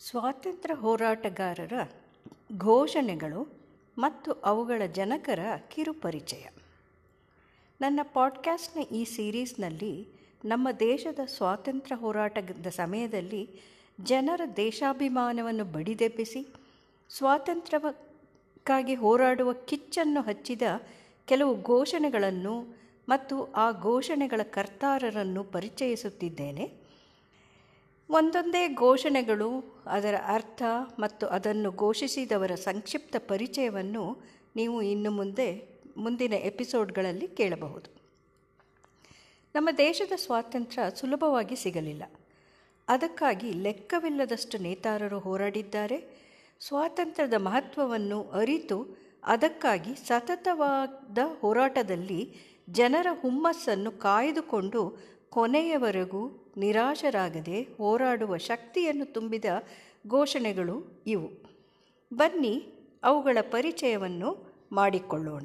ಸ್ವಾತಂತ್ರ್ಯ ಹೋರಾಟಗಾರರ ಘೋಷಣೆಗಳು ಮತ್ತು ಅವುಗಳ ಜನಕರ ಕಿರುಪರಿಚಯ. ನನ್ನ ಪಾಡ್ಕ್ಯಾಸ್ಟ್ನ ಈ ಸೀರೀಸ್ನಲ್ಲಿ ನಮ್ಮ ದೇಶದ ಸ್ವಾತಂತ್ರ್ಯ ಹೋರಾಟದ ಸಮಯದಲ್ಲಿ ಜನರ ದೇಶಾಭಿಮಾನವನ್ನು ಬಡಿದೆಬ್ಬಿಸಿ, ಸ್ವಾತಂತ್ರ್ಯಕ್ಕಾಗಿ ಹೋರಾಡುವ ಕಿಚ್ಚನ್ನು ಹಚ್ಚಿದ ಕೆಲವು ಘೋಷಣೆಗಳನ್ನು ಮತ್ತು ಆ ಘೋಷಣೆಗಳ ಕರ್ತಾರರನ್ನು ಪರಿಚಯಿಸುತ್ತಿದ್ದೇನೆ. ಒಂದೊಂದೇ ಘೋಷಣೆಗಳು, ಅದರ ಅರ್ಥ ಮತ್ತು ಅದನ್ನು ಘೋಷಿಸಿದವರ ಸಂಕ್ಷಿಪ್ತ ಪರಿಚಯವನ್ನು ನೀವು ಇನ್ನು ಮುಂದೆ, ಮುಂದಿನ ಎಪಿಸೋಡ್ಗಳಲ್ಲಿ ಕೇಳಬಹುದು. ನಮ್ಮ ದೇಶದ ಸ್ವಾತಂತ್ರ್ಯ ಸುಲಭವಾಗಿ ಸಿಗಲಿಲ್ಲ. ಅದಕ್ಕಾಗಿ ಲೆಕ್ಕವಿಲ್ಲದಷ್ಟು ನೇತಾರರು ಹೋರಾಡಿದ್ದಾರೆ. ಸ್ವಾತಂತ್ರ್ಯದ ಮಹತ್ವವನ್ನು ಅರಿತು ಅದಕ್ಕಾಗಿ ಸತತವಾದ ಹೋರಾಟದಲ್ಲಿ ಜನರ ಹುಮ್ಮಸ್ಸನ್ನು ಕಾಯ್ದುಕೊಂಡು ಕೊನೆಯವರೆಗೂ ನಿರಾಶರಾಗದೆ ಹೋರಾಡುವ ಶಕ್ತಿಯನ್ನು ತುಂಬಿದ ಘೋಷಣೆಗಳು ಇವು. ಬನ್ನಿ ಅವುಗಳ ಪರಿಚಯವನ್ನು ಮಾಡಿಕೊಳ್ಳೋಣ.